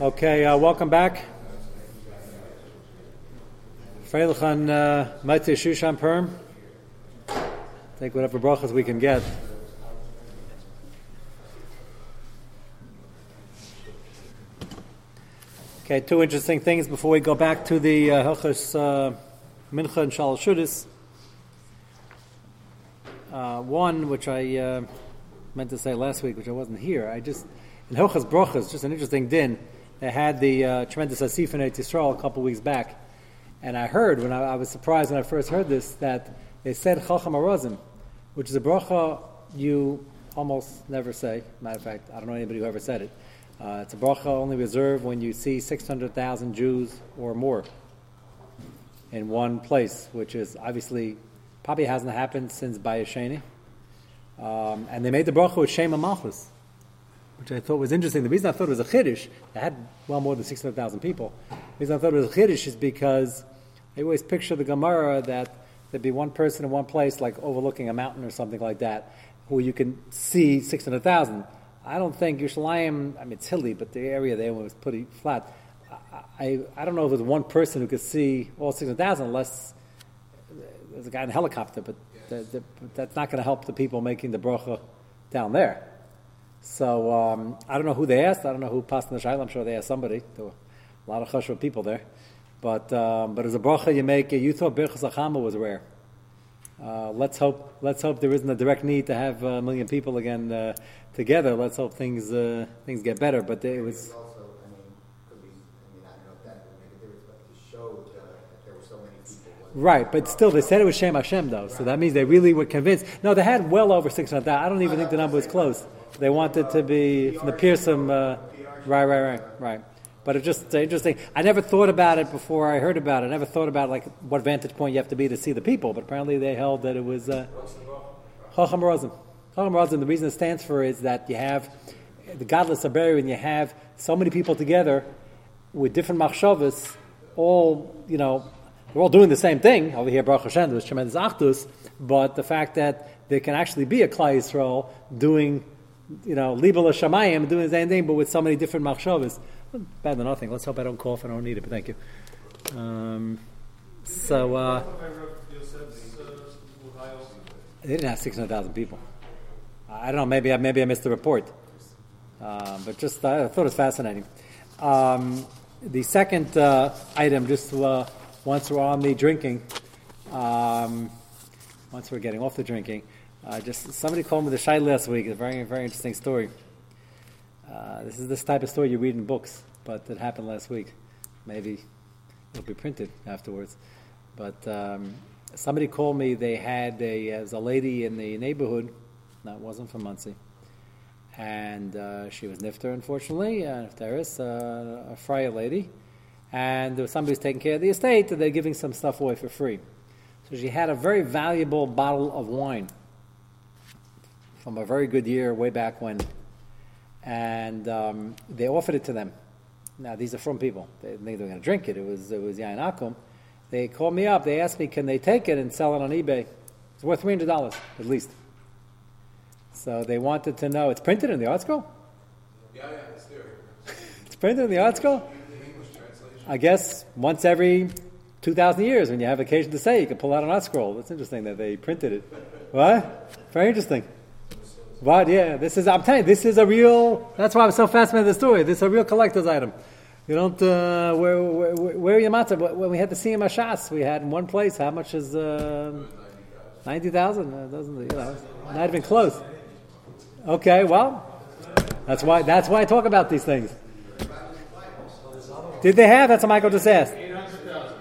Okay, uh, welcome back. Freilichan Maitze Shushan Perm. Take whatever brachas we can get. Okay, two interesting things before we go back to the uh, uh, Mincha and Shal Shudis. Uh, one, which I uh, meant to say last week, which I wasn't here, I just in Hilchas Brachas, just an interesting din. They had the uh, tremendous Asif in Eretz Yisrael a couple weeks back, and I heard when I, I, was surprised when I first heard this that they said Chacham Arazim, which is a bracha you almost never say. Matter of fact, I don't know anybody who ever said it. Uh, it's a bracha only reserved when you see 600,000 Jews or more in one place, which is obviously probably hasn't happened since Bayesheni. Um, and they made the bracha with Shema Malchus, which I thought was interesting. The reason I thought it was a chiddush, they had well more than 600,000 people. The reason I thought it was a chiddush is because I always picture the Gemara that there'd be one person in one place, like overlooking a mountain or something like that, where you can see 600,000. I don't think Yerushalayim, I mean, it's hilly, but the area there was pretty flat. I, I, I don't know if there's one person who could see all 600,000 unless there's a guy in a helicopter, but the, the, that's not going to help the people making the bracha down there. So um, I don't know who they asked. I don't know who passed in the shayla. I'm sure they asked somebody. There were a lot of chashva people there. But, um, but as a bracha you make, it, you thought Birchas Achama was rare. Uh, let's hope. Let's hope there isn't a direct need to have a million people again uh, together. Let's hope things uh, things get better. But it was. Right, but still, they said it was Shem Hashem, though, so that means they really were convinced. No, they had well over 600,000. I don't even think the number was close. They wanted to be, from the Pearson, uh, right, right, right, right. But it's just interesting. I never thought about it before I heard about it. I never thought about like what vantage point you have to be to see the people. But apparently they held that it was uh, Chacham Razim. Chacham Razim. The reason it stands for is that you have the godless are buried, and you have so many people together with different machshavas, all you know, we're all doing the same thing over here. Baruch Hashem, there's tremendous achdus, but the fact that there can actually be a Klal Yisrael doing, you know, libel shamayim, doing the same thing, but with so many different machshavas better than nothing. Let's hope I don't cough. And I don't need it, but thank you. Um, so, uh, they didn't have 600,000 people. I don't know, maybe I, maybe I missed the report. Uh, but just, I thought it was fascinating. Um, the second uh, item, just uh, once we're on the drinking, um, once we're getting off the drinking, uh, just somebody called me the shy last week. A very, very interesting story. Uh, this is this type of story you read in books, but it happened last week. Maybe it'll be printed afterwards. But um, somebody called me. They had a, as a lady in the neighborhood. That wasn't from Monsey. And uh, she was nifter, unfortunately, uh, nifteris, a friar lady. And there was somebody taking care of the estate, and they're giving some stuff away for free. So she had a very valuable bottle of wine from a very good year way back when and um, they offered it to them. Now these are from people. They didn't think they were going to drink it. It was it was yain akum. They called me up. They asked me, can they take it and sell it on eBay? It's worth three hundred dollars at least. So they wanted to know. It's printed in the ArtScroll. Yeah, yeah, it's there. it's printed in the ArtScroll. I guess once every two thousand years, when you have occasion to say, you can pull out an ArtScroll. That's interesting that they printed it. What? Very interesting. But yeah, this is, I'm telling you, this is a real, that's why I'm so fascinated with the story. This is a real collector's item. You don't, uh, where, where, where are your matzah? When we had the Siyum HaShas, we had in one place, how much is, uh, 90,000? Uh, doesn't, you know, not even close. Okay, well, that's why, that's why I talk about these things. Did they have? That's what Michael just asked.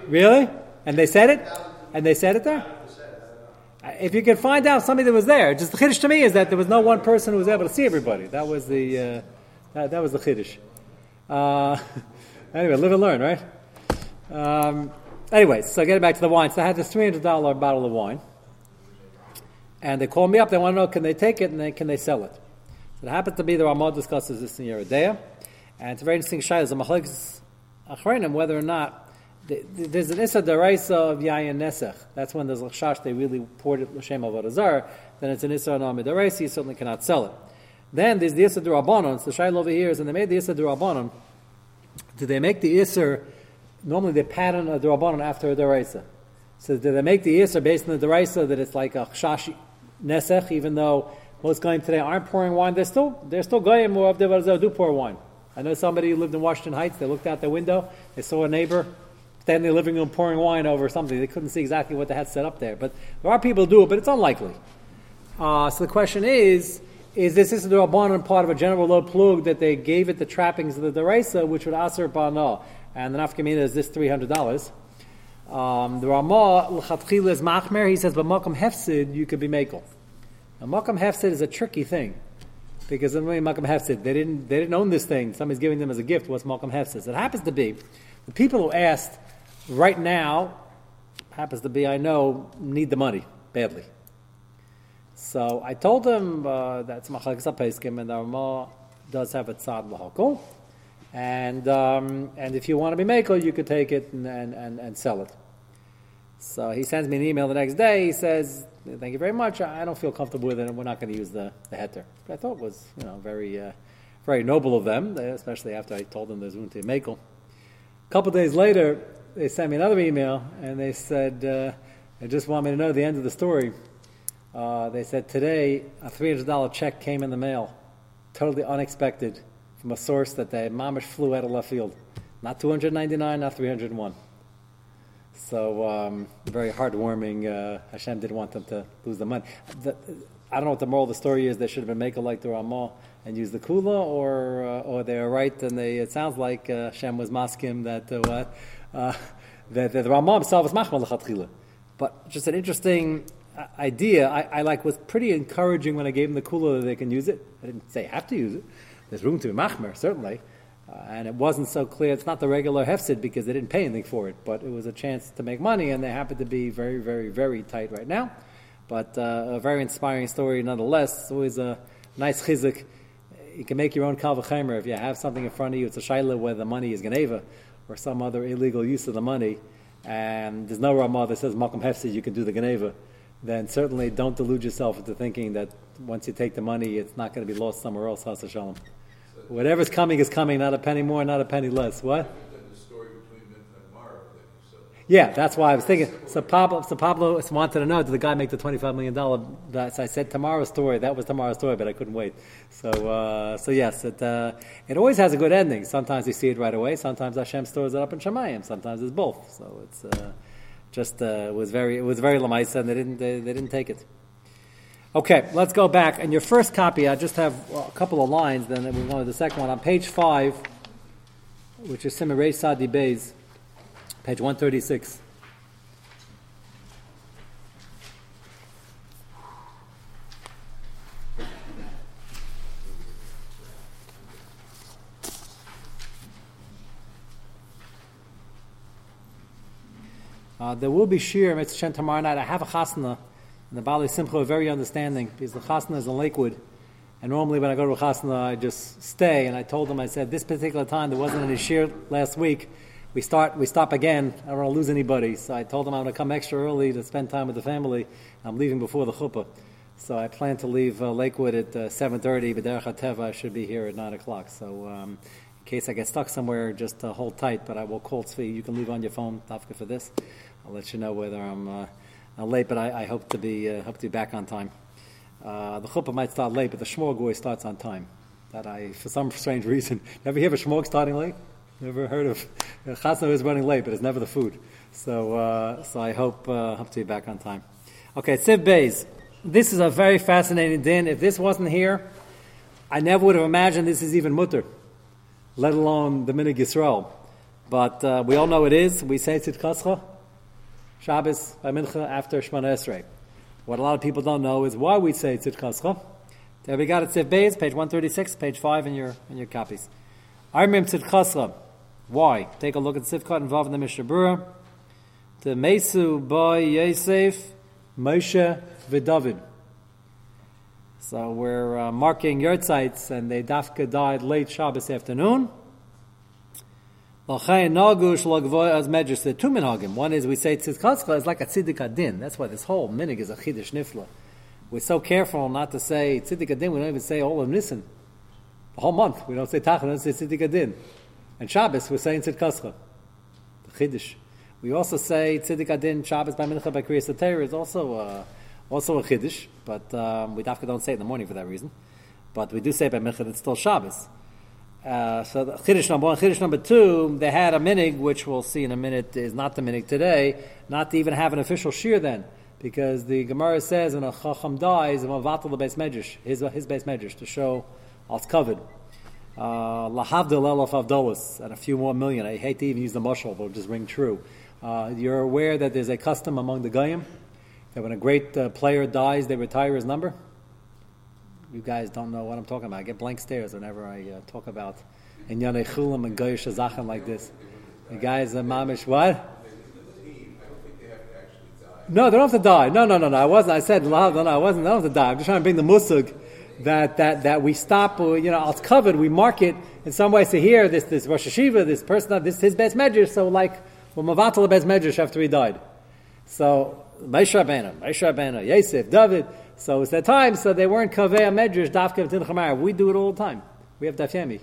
Really? And they said it? And they said it there? If you could find out somebody that was there, just the chiddush to me is that there was no one person who was able to see everybody. That was the uh, that, that, was the chiddush. Uh, anyway, live and learn, right? Um, anyway, so getting back to the wine, so I had this three hundred dollar bottle of wine, and they called me up. They want to know can they take it and then can they sell it. So it happens to be the Ramah discusses this in Yeridea, and it's a very interesting shayla. The machlekes whether or not there's an Issa Daraisa of Yayin Nesach. That's when there's Lachshash, they really poured it L'Shem Avodah Then it's an Issa Anam Daraisa, you certainly cannot sell it. Then there's the Issa Durabanon. So the Shail over here is, and they made the Issa Durabanon do they make the Isser, normally they pattern a Durabanan after a Daraisa. So do they make the Isser based on the Daraisa that it's like a Chashi Nesech, even though most Goyim today aren't pouring wine, they're still, they're still Goyim who do pour wine. I know somebody who lived in Washington Heights, they looked out their window, they saw a neighbor standing in the living room pouring wine over something. They couldn't see exactly what they had set up there. But there are people who do it, but it's unlikely. Uh, so the question is, is this is the Rabbanon part of a general low plug that they gave it the trappings of the Deraisa, which would aser bana, and the nafkamina is this three hundred dollars. Um, the Ramah l'chatchila is machmer. He says, but makam hefsid you could be makel. Now makam hefsid is a tricky thing because in makam hefsid they didn't they didn't own this thing. Somebody's giving them as a gift. What's makam hefsid? It happens to be the people who asked right now happens to be I know need the money badly. So I told him uh, that's Machalekes HaPeskim, and Ramah does have a tzad l'hokol. And, um, and if you want to be makel, you could take it and, and, and, and, sell it. So he sends me an email the next day. He says, thank you very much. I don't feel comfortable with it, and we're not going to use the, the heter. But I thought was, you know, very, uh, very noble of them, especially after I told them there's room to makel. A couple days later, they sent me another email, and they said, uh, they just want me to know the end of the story. Uh, they said today a $300 check came in the mail, totally unexpected, from a source that the mamish flew out of left field. Not 299, not 301. So um, very heartwarming. Uh, Hashem didn't want them to lose the money. The, I don't know what the moral of the story is. They should have been making like the Ramah and use the kula, or uh, or they are right and they. It sounds like uh, Hashem was masking that uh, what uh, that, the Ramah himself was machmal But just an interesting idea, I, I, like was pretty encouraging when I gave them the kula that they can use it. I didn't say have to use it. There's room to be machmer, certainly. Uh, and it wasn't so clear. It's not the regular hefsid because they didn't pay anything for it, but it was a chance to make money, and they happen to be very, very, very tight right now. But uh, a very inspiring story nonetheless. It's always a nice chizik. You can make your own kalvachemer if you have something in front of you. It's a shaila where the money is ganeva or some other illegal use of the money, and there's no Ramah that says makam hefsid you can do the ganeva, then certainly don't delude yourself into thinking that once you take the money, it's not going to be lost somewhere else. Hasa shalom. Whatever's coming is coming, not a penny more, not a penny less. What? Yeah, that's why I was thinking. So Pablo, so Pablo wanted to know, did the guy make the twenty-five million dollar? So I said tomorrow's story. That was tomorrow's story, but I couldn't wait. So, uh, so yes, it uh, it always has a good ending. Sometimes you see it right away. Sometimes Hashem stores it up in Shemayim. Sometimes it's both. So it's. Uh, just uh, was very it was very lamaisa, and they didn't they, they, didn't take it. Okay, let's go back. And your first copy, I just have a couple of lines. Then we go to the second one on page five, which is Simirei Sadi Beis, page one thirty six. Uh, there will be shir mitzvah tomorrow night. I have a chasna, and the Bali Simcha are very understanding because the chasna is in Lakewood. And normally when I go to a chasna, I just stay. And I told them, I said, this particular time there wasn't any shir last week. We start, we stop again. I don't want to lose anybody. So I told them I'm going to come extra early to spend time with the family. I'm leaving before the chuppah. So I plan to leave uh, Lakewood at uh, 7.30, but Derech HaTeva I should be here at 9 o'clock. So um, in case I get stuck somewhere, just uh, hold tight, but I will call Tzvi. You can leave on your phone, Tafka, for this. I'll let you know whether I'm uh, late, but I, I, hope to be uh, hope to be back on time. Uh, the chuppah might start late, but the shmorg starts on time. That I, for some strange reason, never hear of a shmorg starting late. Never heard of chasna is running late, but it's never the food. So, uh, so I hope uh, hope to be back on time. Okay, Siv Bays. This is a very fascinating din. If this wasn't here, I never would have imagined this is even mutter, let alone the minig Yisrael. But uh, we all know it is. We say tzidkascha. Shabbos by Mincha after Shemona Esrei. What a lot of people don't know is why we say Tzidkascha. There we got it, Tzid Beis, page 136, page 5 in your, in your copies. Armim Tzidkascha. Why? Take a look at Sivkot involved in the Mishnah Berurah. The Mesu by Yosef, Moshe, Vidavid. So we're uh, marking Yurtzites, and they dafka died late Shabbos afternoon. One is we say tzidkatzcha is like a tziddik adin. That's why this whole minig is a chiddush nifla. We're so careful not to say tziddik adin. We don't even say all of nissen. The whole month we don't say tachan. We don't say tziddik adin. And Shabbos, we're saying Tzidkascha, the Chiddush. We also say Tziddik Adin Shabbos by Mincha by Kriyas Torah is also uh, also a Chiddush, but um, we definitely don't say it in the morning for that reason. But we do say by Mincha it's still Shabbos. Uh, so the Chiddush number one, Chiddush number two, they had a minig, which we'll see in a minute is not the minig today, not to even have an official shear then, because the Gemara says when a Chacham dies, Mavatal the base his, his base medrash, to show it's covered. Uh, Lahavdil Elaf Avdolis, and a few more million. I hate to even use the mushal, but it'll just ring true. Uh, you're aware that there's a custom among the Goyim that when a great uh, player dies, they retire his number? You guys don't know what I'm talking about. I get blank stares whenever I uh, talk about Inyanei Chulam and Goyish Zachen like this. The guys, uh, Mamish, what? No, they don't have to die. No, no, no, no. I wasn't. I said, no, no, I wasn't. They don't have to die. I'm just trying to bring the musug that, that, that we stop, uh, you know, it's covered, we mark it in some way. So here, this, this Rosh Hashiva, this person, this his best measure, so like, well, Mavatal best measure after he died. So, Moshe Rabbeinu, Moshe Rabbeinu, Yosef, David, so it's that time, so they weren't Kaveh Medrash, B'tin Chamar. We do it all the time. We have Daf uh,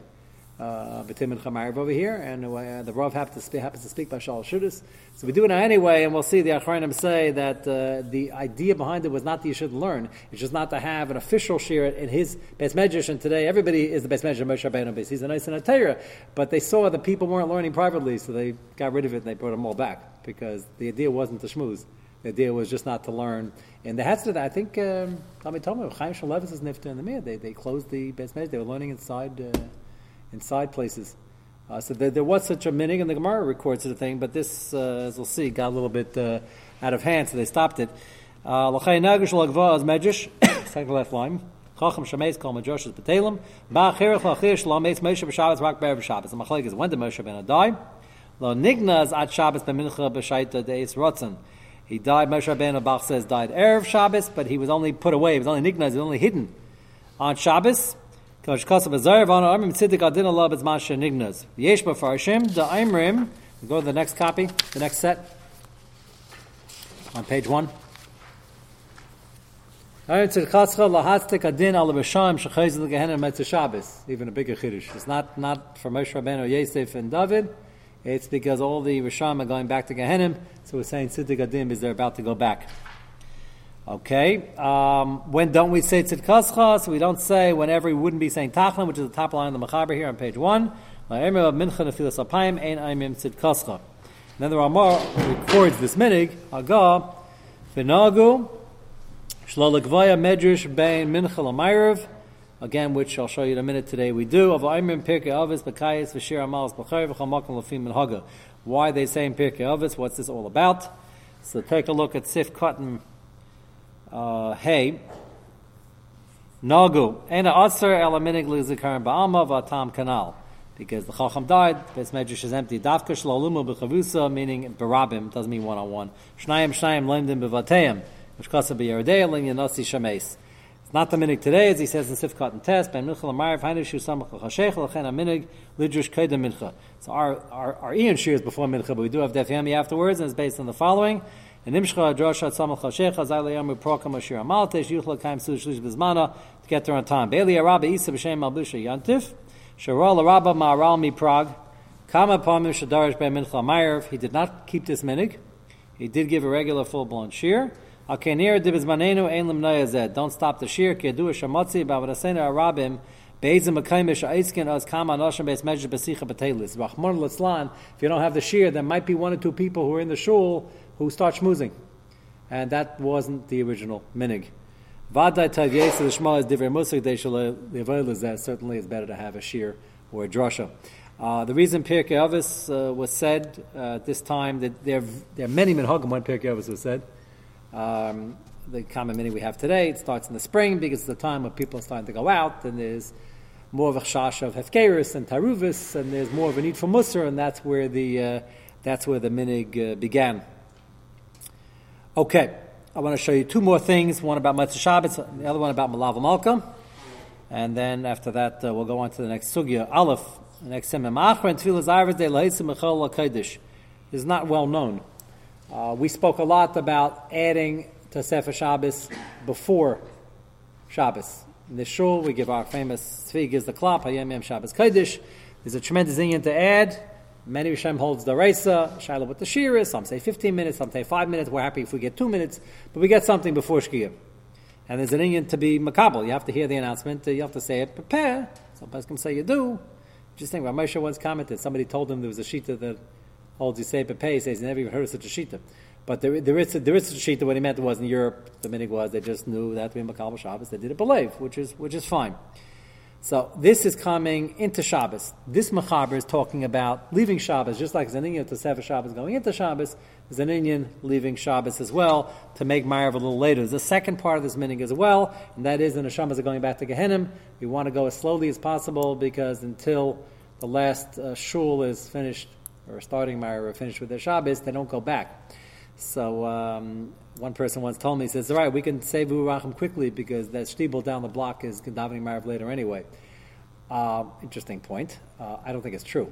B'tim and Chamar over here, and uh, the Rav happens to, speak, happens to speak by Shal Shudis. So we do it anyway, and we'll see the Achronim say that uh, the idea behind it was not that you should learn, it's just not to have an official shir in his best medrash, and today everybody is the best medrash of Moshe Rabbeinu He's a nice and a Torah, but they saw that people weren't learning privately, so they got rid of it and they brought them all back, because the idea wasn't to schmooze. The idea was just not to learn. And the Hetzed, I think, um, Tommy told me, Chaim Shmuelevitz is nifta in the mir. They, they closed the base They were learning inside, uh, inside places. Uh, so there, there, was such a minig, and the Gemara records of the thing, but this, uh, as we'll see, got a little bit uh, out of hand, so they stopped it. Uh, second left line. Chacham is when did Moshe die? Lo Shabbos b'shaita deis rotzen. He died, Moshe Rabbeinu Bach says, died Erev Shabbos, but he was only put away, he was only nignaz, he was only hidden on Shabbos. Kosh Kosav Azar Vana Armim Tziddik Adin Allah B'zmasha Nignaz. Yesh B'farshim, the Aimrim, go to the next copy, the next set, on page one. Even a bigger chiddush. It's not not for Moshe Rabbeinu, Yosef, and David. It's because all the Risham are going back to Gehenim, so we're saying Tziddik Adim is they're about to go back. Okay, um, when don't we say Tzidkascha? So we don't say whenever we wouldn't be saying Tachlan, which is the top line of the Machaber here on page one. Then the Ramah records this minig, aga Finagu, Shlalakvaya Medrash Bain Minchal Amayrav, again, which I'll show you in a minute today, we do. Of Aimim Pirkei Avos Bekayis V'Shir Amalas B'Chayr V'Chamakam Lefim and. Why they say in Pirkei Avos? What's this all about? So take a look at Sif Cotton uh, Hey. Nagu. Ena Atzer Elaminig Lizikarim Ba'alma V'Atam Kanal. Because the Chacham died, this medrash is empty. Davka Shlolumu B'Chavusa, meaning Barabim, doesn't mean one on one. Shnayim Shnayim Lemdim B'Vateim. Which Kasa B'Yeredei Ling Yanasi Shames. It's not the minig today, as he says in Sifkat and Test, Ben Mincha Lamarav, Hainu Shu Samach Chashech, Lachen minig Lidrush Kedem Mincha. So our, our, our Ian Shir is before Mincha, but we do have Def Yami afterwards, and it's based on the following. And Chashech, Azai Leyamu Prokam Ashir Kaim Bizmana, to get there on time. Isa B'Shem Malbusha Yantif, Sharol Mi Kama Pamim Shadarish Ben Mincha. He did not keep this minig. He did give a regular full blown shear. Don't stop the. Kedu shamotzi ba'avadasena arabim. Kama noshim beis besicha. Rachmon litzlan. If you don't have the shir, there might be one or two people who are in the shul who start schmoozing, and that wasn't the original minig. Certainly it's better to have a shir or a drasha. Uh, the reason Pirkei Avos uh, was said uh, this time that there, there are many minhagim when Pirkei Avos was said. Um, the common meaning we have today, it starts in the spring because it's the time when people are starting to go out, and there's more of a chash of hefkerus and taruvis, and there's more of a need for musar, and that's where the uh, that's where the minig uh, began. Okay, I want to show you two more things. One about Motzei Shabbos, the other one about Malav Malka, and then after that uh, we'll go on to the next sugya. Aleph, the next achra and tefillah zarvus de leisim mechol is not well known. Uh, we spoke a lot about adding to Sefer Shabbos before Shabbos. In the shul, we give our famous Tzvi gives the klap, Hayem Yem Shabbos Kodesh. There's a tremendous inyan to add. Many Rishonim holds the Reisa, Shiloh with the Shira. Is. Some say 15 minutes, some say 5 minutes. We're happy if we get 2 minutes, but we get something before Shkia. And there's an inyan to be makabel. You have to hear the announcement. You have to say it, prepare. Some can say you do. Just think, Ramesha once commented, somebody told him there was a shita that holds you say prepare. He says he never even heard of such a shita. But there, there is there is a shita. What he meant was in Europe, the minig was they just knew that to be makabel Shabbos. They did it believe, which is which is fine. So this is coming into Shabbos. This Mechaber is talking about leaving Shabbos, just like Zaninyan to Sefer Shabbos going into Shabbos, Zaninyan leaving Shabbos as well to make Ma'ariv a little later. There's a second part of this meaning as well, and that is the Neshamas are going back to Gehenim. We want to go as slowly as possible because until the last uh, shul is finished, or starting Ma'ariv finished with their Shabbos, they don't go back. So um, one person once told me, he says, all right, we can save Urachim quickly because that Stiebel down the block is davening Marav later anyway. Uh, interesting point. Uh, I don't think it's true.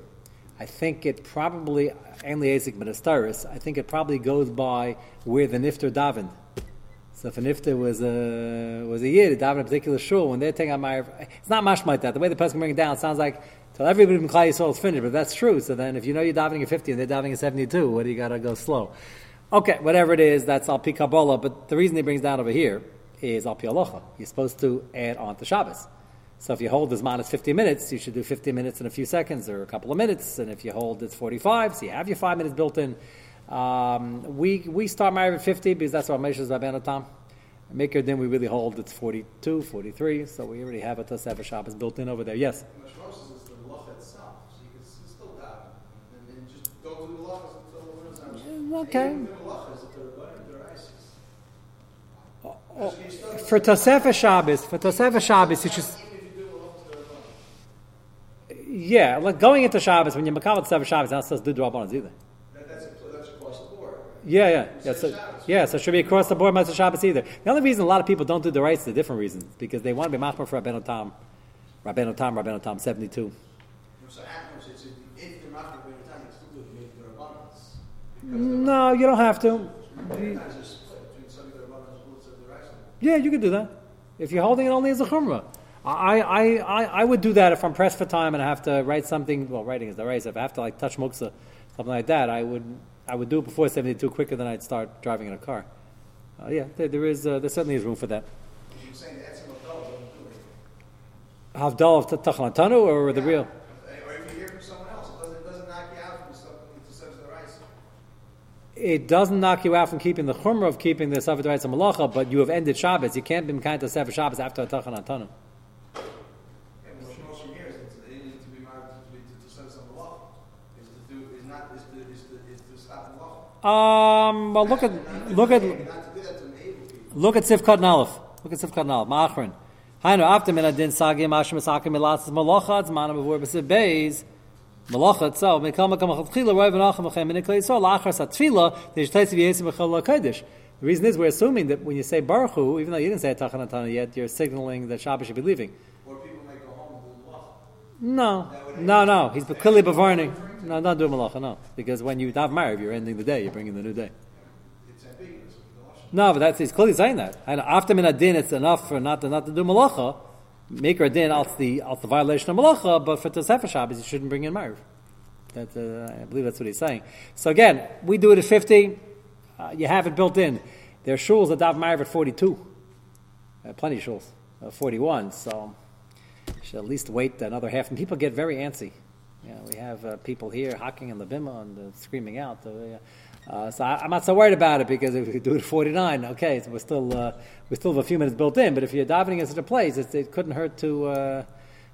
I think it probably, and Liazik Ministaris, I think it probably goes by where the Nifter davened. So if a Nifter was a, was a year to daven a particular shul, when they're taking out Marav, it's not much like that. The way the person can bring it down, it sounds like so everybody in Klai Yisrael is finished, but that's true. So then if you know you're davening at 50 and they're davening at 72, what do you got to go slow? Okay, whatever it is, that's al pi Kabbalah, but the reason he brings down over here is al pi alocha. You're supposed to add on to Shabbos. So if you hold minus 50 minutes, you should do 50 minutes in a few seconds or a couple of minutes. And if you hold it's 45, so you have your five minutes built in. Um, we, we start Ma'ariv at 50 because that's our measures Rabbeinu Tam. Maker then we really hold it's 42, 43, so we already have a Tosef Shabbos built in over there. Yes? Okay. Oh, for Tosefah Shabbos, for Tosefah Shabbos, it's just yeah, like going into Shabbos when you're Makabal Tosefah Shabbos, not supposed to do Drabanas either. That's, that's across the board. Yeah, yeah, yeah. So, yeah, so it should be across the board Mitzvah Shabbos either. The only reason a lot of people don't do the rights is a different reason because they want to be machmir for Rabbeinu Tam, Rabbeinu Tam, Rabbeinu Tam, seventy two. No, you don't have to. Yeah, you could do that. If you're holding it only as a chumrah. I, I, I, I would do that if I'm pressed for time and I have to write something. Well, writing is the race. If I have to like touch muksa, something like that, I would I would do it before 72 quicker than I'd start driving in a car. Uh, yeah, there, there is uh, there certainly is room for that. Havdal of Tachanatanu or the real? It doesn't knock you out from keeping the chumrah of keeping the Sefer Dvaitz Malacha, but you have ended Shabbos. You can't be kind of Sefer Shabbos after a Tachan Antanu. Um, well, look at look at look at Sifkat Nalef. Look at Sifkat Nalef. Ma'achrin. Hainu after min adin sagim ashim asakim milatzes malacha zmanam before b'siv beis. Malacha itself, Mekal Makam Chila, Roiv Anachim Achem, and Nikolai Yisrael, Lachar Satfila, the Yishtaitz V'yesim B'chol HaKodesh. The reason is we're assuming that when you say Baruch Hu, even though you didn't say Tachanatana yet, you're signaling that Shabbos should be leaving. Or people may go home and do No, no, no. He's clearly Bavarning. No, not doing Malacha, no. Because when you have married, you're ending the day, you're bringing the new day. No, but that's he's clearly saying that. And after minadin, it's enough for not to not to do malacha make her din out the out the violation of malacha, but for Tosefah Shabbos you shouldn't bring in marv. That uh, I believe that's what he's saying. So again, we do it at fifty. Uh, you have it built in. There are shuls that dav marv at forty-two. Uh, plenty of shuls, uh, forty-one. So you should at least wait another half. And people get very antsy. Yeah, we have uh, people here hocking in the bima and uh, screaming out. Uh, so I, am not so worried about it because if we do it at 49, okay, so we're still uh, we still have a few minutes built in. But if you're davening in such a place, it, couldn't hurt to, uh,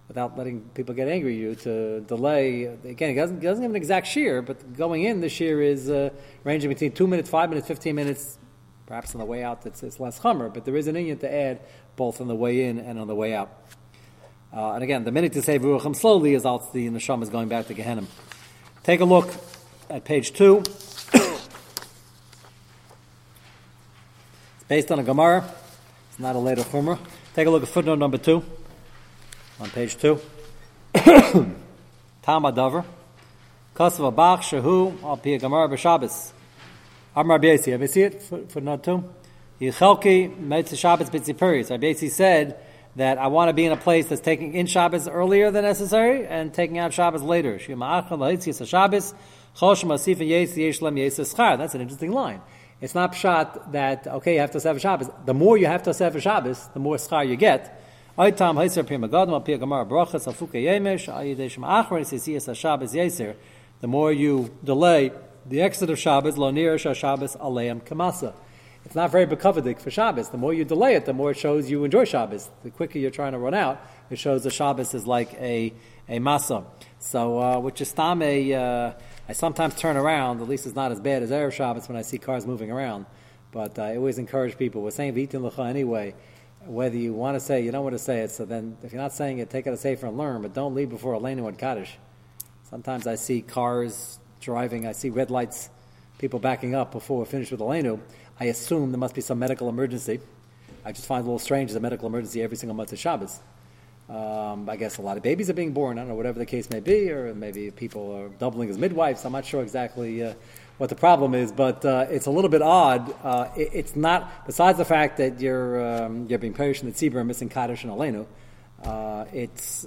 without letting people get angry you, to delay. Again, it doesn't, it doesn't have an exact shear, but going in, the shear is uh, ranging between two minutes, five minutes, 15 minutes. Perhaps on the way out, it's, it's less hummer, but there is an inyan to add both on the way in and on the way out. Uh, and again, the minute to say Ruachim slowly is out the Neshama is going back to Gehenim. Take a look at page two. Based on a Gemara. It's not a later Chumrah. Take a look at footnote number two on page two. Tama Dover. Kosovo Bach Shahu Al Pia Gemara B'Shabbos. Amar Biesi. Have you seen it? Footnote two. Yichelki Mitzvah Shabbos B'Tzipuris. Rabbi said that I want to be in a place that's taking in Shabbos earlier than necessary and taking out Shabbos later. That's an interesting line. It's not pshat that okay, you have to a Shabbos. The more you have to a Shabbos, the more schar you get. The more you delay the exit of Shabbos, lo Shabbos aleim kamasa. It's not very bekavadik for Shabbos. The more you delay it, the more it shows you enjoy Shabbos. The quicker you're trying to run out, it shows the Shabbos is like a, a masa. So, uh, which is tam a, uh, I sometimes turn around, at least it's not as bad as Erev Shabbos when I see cars moving around. But uh, I always encourage people, we're saying Vitin anyway, whether you want to say it, you don't want to say it, so then if you're not saying it, take it a safer and learn, but don't leave before Elenu and Kaddish. Sometimes I see cars driving, I see red lights, people backing up before we're finished with Elenu. I assume there must be some medical emergency. I just find it a little strange there's a medical emergency every single month of Shabbos. Um, I guess a lot of babies are being born. I don't know, whatever the case may be, or maybe people are doubling as midwives. I'm not sure exactly uh, what the problem is, but uh, it's a little bit odd. Uh, it, it's not, besides the fact that you're, um, you're being perished in the tzibur and missing Kaddish and Alenu, uh, it's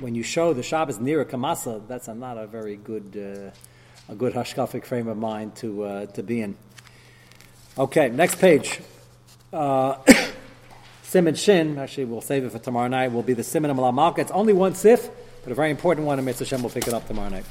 when you show the Shabbos near a kamasa, that's a, not a very good, uh, a good hashkafic frame of mind to, uh, to be in. Okay, next page. Simon Shin, actually, we'll save it for tomorrow night, will be the Simon of Malamalka. It's only one sif, but a very important one, and Mitzvah Shem will pick it up tomorrow night.